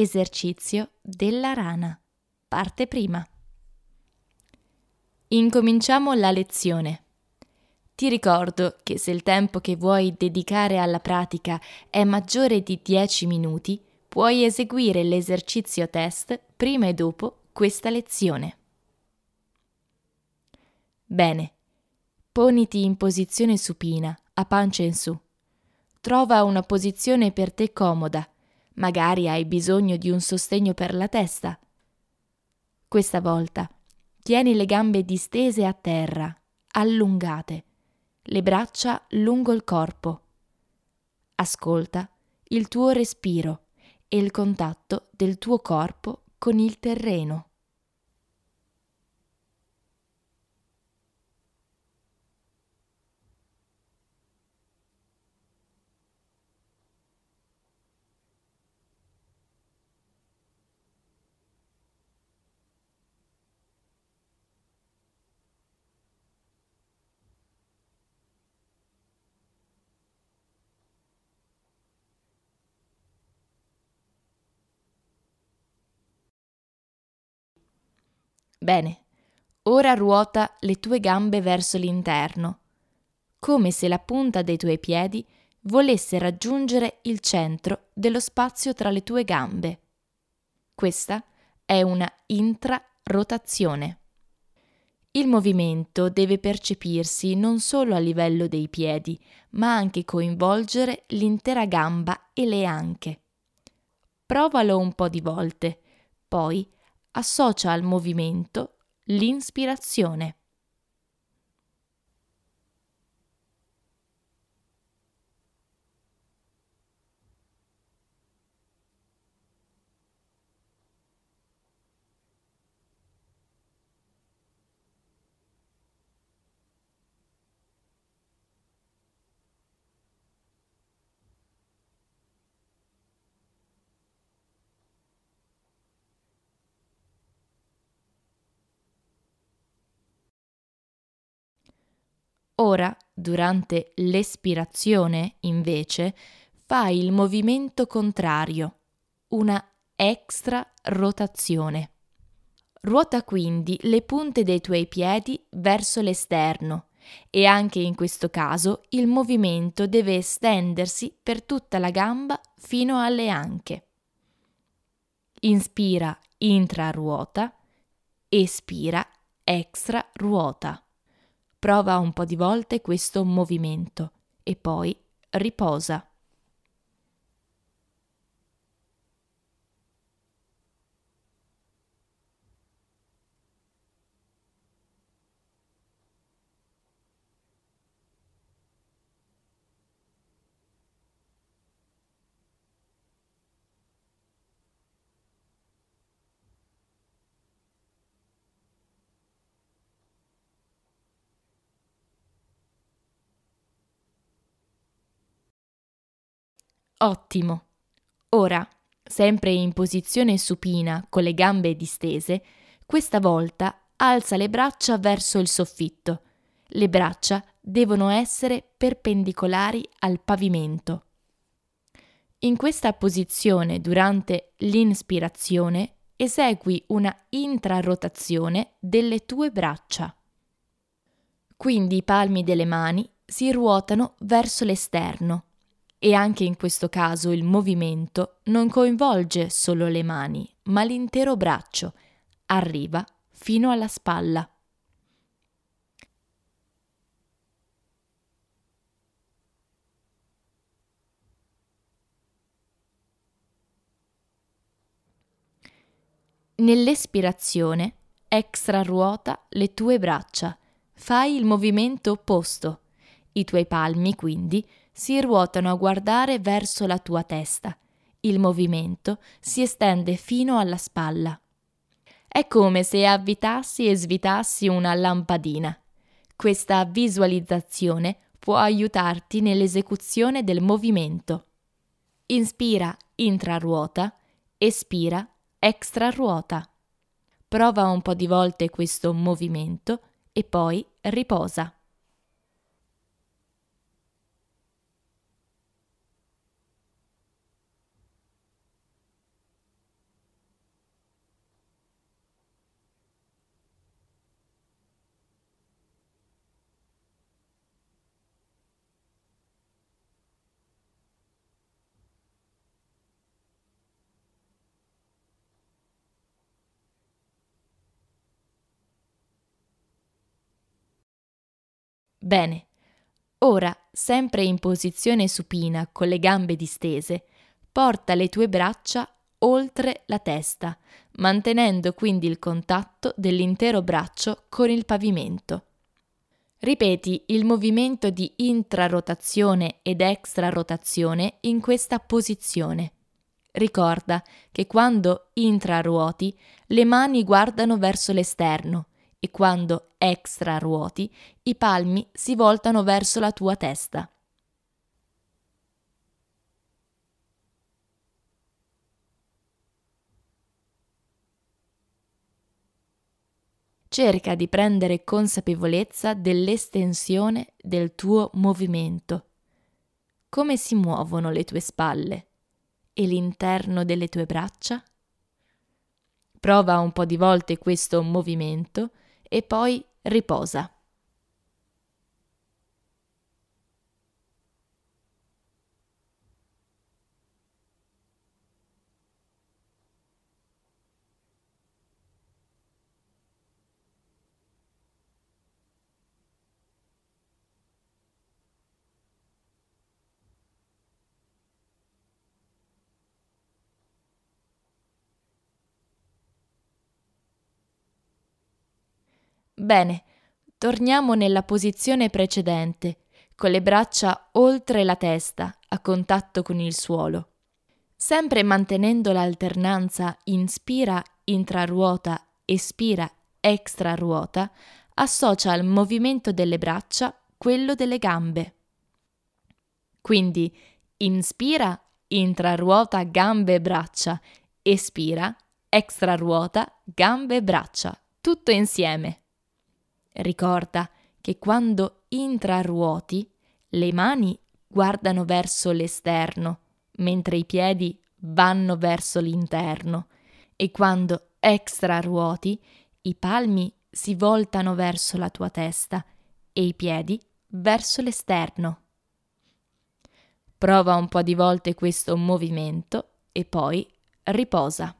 Esercizio della rana. Parte prima. Incominciamo la lezione. Ti ricordo che se il tempo che vuoi dedicare alla pratica è maggiore di 10 minuti, puoi eseguire l'esercizio test prima e dopo questa lezione. Bene, poniti in posizione supina, a pancia in su. Trova una posizione per te comoda Magari hai bisogno di un sostegno per la testa. Questa volta tieni le gambe distese a terra, allungate, le braccia lungo il corpo. Ascolta il tuo respiro e il contatto del tuo corpo con il terreno. Bene, ora ruota le tue gambe verso l'interno, come se la punta dei tuoi piedi volesse raggiungere il centro dello spazio tra le tue gambe. Questa è una intrarotazione. Il movimento deve percepirsi non solo a livello dei piedi, ma anche coinvolgere l'intera gamba e le anche. Provalo un po' di volte, poi associa al movimento l'inspirazione. Ora, durante l'espirazione, invece, fai il movimento contrario, una extra rotazione. Ruota quindi le punte dei tuoi piedi verso l'esterno e anche in questo caso il movimento deve estendersi per tutta la gamba fino alle anche. Inspira intraruota, espira extra ruota. Prova un po' di volte questo movimento e poi riposa. Ottimo. Ora, sempre in posizione supina con le gambe distese, questa volta alza le braccia verso il soffitto. Le braccia devono essere perpendicolari al pavimento. In questa posizione durante l'inspirazione esegui una intrarotazione delle tue braccia. Quindi i palmi delle mani si ruotano verso l'esterno e anche in questo caso il movimento non coinvolge solo le mani, ma l'intero braccio, arriva fino alla spalla. Nell'espirazione, extra ruota le tue braccia, fai il movimento opposto. I tuoi palmi, quindi, si ruotano a guardare verso la tua testa. Il movimento si estende fino alla spalla. È come se avvitassi e svitassi una lampadina. Questa visualizzazione può aiutarti nell'esecuzione del movimento. Inspira intraruota, espira extraruota. Prova un po' di volte questo movimento e poi riposa. Bene. Ora, sempre in posizione supina con le gambe distese, porta le tue braccia oltre la testa, mantenendo quindi il contatto dell'intero braccio con il pavimento. Ripeti il movimento di intrarotazione ed extrarotazione in questa posizione. Ricorda che quando intraruoti le mani guardano verso l'esterno e quando extra ruoti, i palmi si voltano verso la tua testa. Cerca di prendere consapevolezza dell'estensione del tuo movimento. Come si muovono le tue spalle e l'interno delle tue braccia? Prova un po' di volte questo movimento e poi riposa. Bene, torniamo nella posizione precedente, con le braccia oltre la testa, a contatto con il suolo. Sempre mantenendo l'alternanza inspira intraruota, espira extraruota, associa al movimento delle braccia quello delle gambe. Quindi inspira intraruota gambe e braccia, espira extraruota gambe e braccia, tutto insieme. Ricorda che quando intraruoti le mani guardano verso l'esterno, mentre i piedi vanno verso l'interno e quando extraruoti i palmi si voltano verso la tua testa e i piedi verso l'esterno. Prova un po' di volte questo movimento e poi riposa.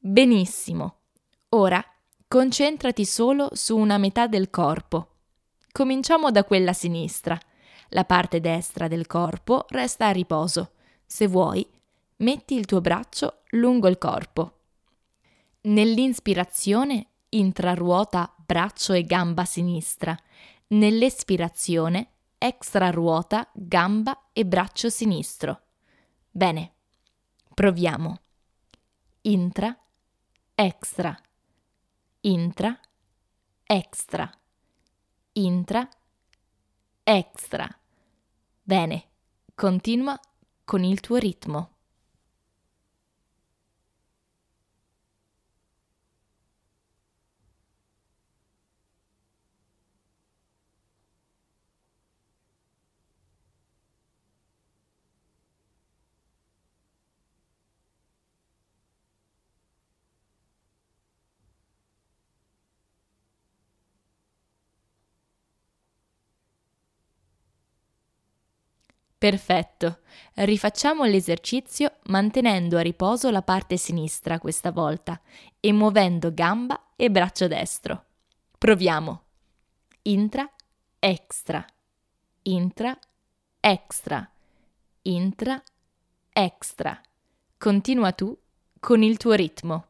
Benissimo. Ora concentrati solo su una metà del corpo. Cominciamo da quella sinistra. La parte destra del corpo resta a riposo. Se vuoi, metti il tuo braccio lungo il corpo. Nell'inspirazione intraruota braccio e gamba sinistra. Nell'espirazione extraruota gamba e braccio sinistro. Bene, proviamo. Intra extra, intra, extra, intra, extra. Bene, continua con il tuo ritmo. Perfetto. Rifacciamo l'esercizio mantenendo a riposo la parte sinistra questa volta e muovendo gamba e braccio destro. Proviamo. Intra, extra. Intra, extra. Intra, extra. Continua tu con il tuo ritmo.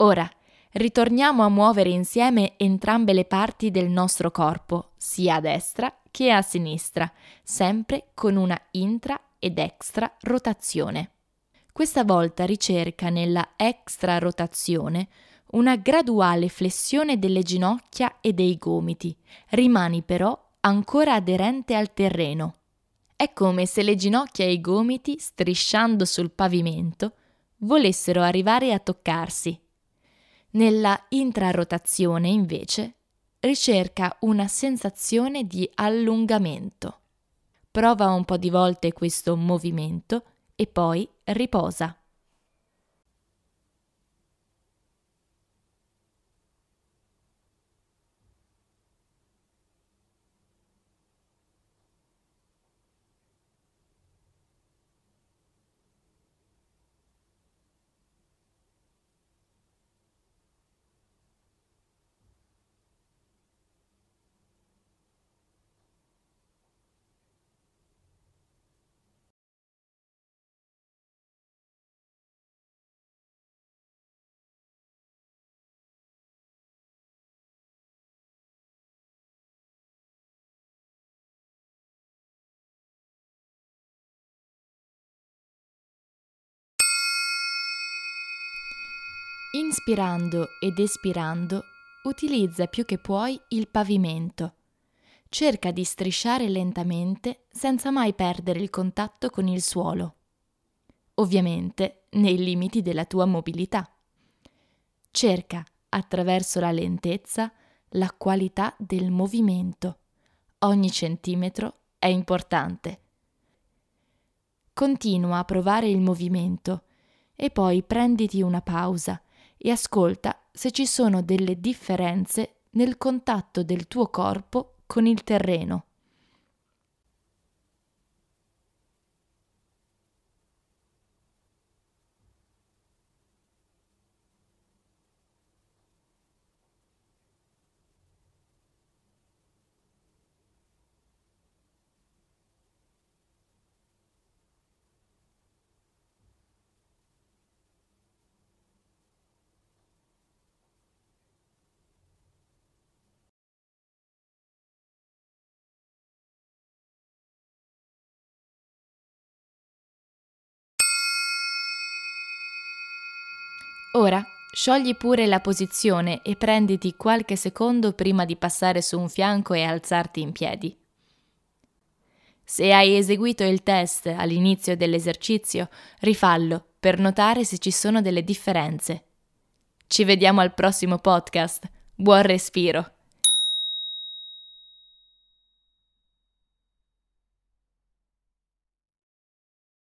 Ora, ritorniamo a muovere insieme entrambe le parti del nostro corpo, sia a destra che a sinistra, sempre con una intra ed extra rotazione. Questa volta ricerca nella extra rotazione una graduale flessione delle ginocchia e dei gomiti, rimani però ancora aderente al terreno. È come se le ginocchia e i gomiti, strisciando sul pavimento, volessero arrivare a toccarsi. Nella intrarotazione, invece, ricerca una sensazione di allungamento. Prova un po' di volte questo movimento e poi riposa. Inspirando ed espirando, utilizza più che puoi il pavimento. Cerca di strisciare lentamente senza mai perdere il contatto con il suolo. Ovviamente nei limiti della tua mobilità. Cerca, attraverso la lentezza, la qualità del movimento. Ogni centimetro è importante. Continua a provare il movimento e poi prenditi una pausa e ascolta se ci sono delle differenze nel contatto del tuo corpo con il terreno. Ora sciogli pure la posizione e prenditi qualche secondo prima di passare su un fianco e alzarti in piedi. Se hai eseguito il test all'inizio dell'esercizio, rifallo per notare se ci sono delle differenze. Ci vediamo al prossimo podcast. Buon respiro!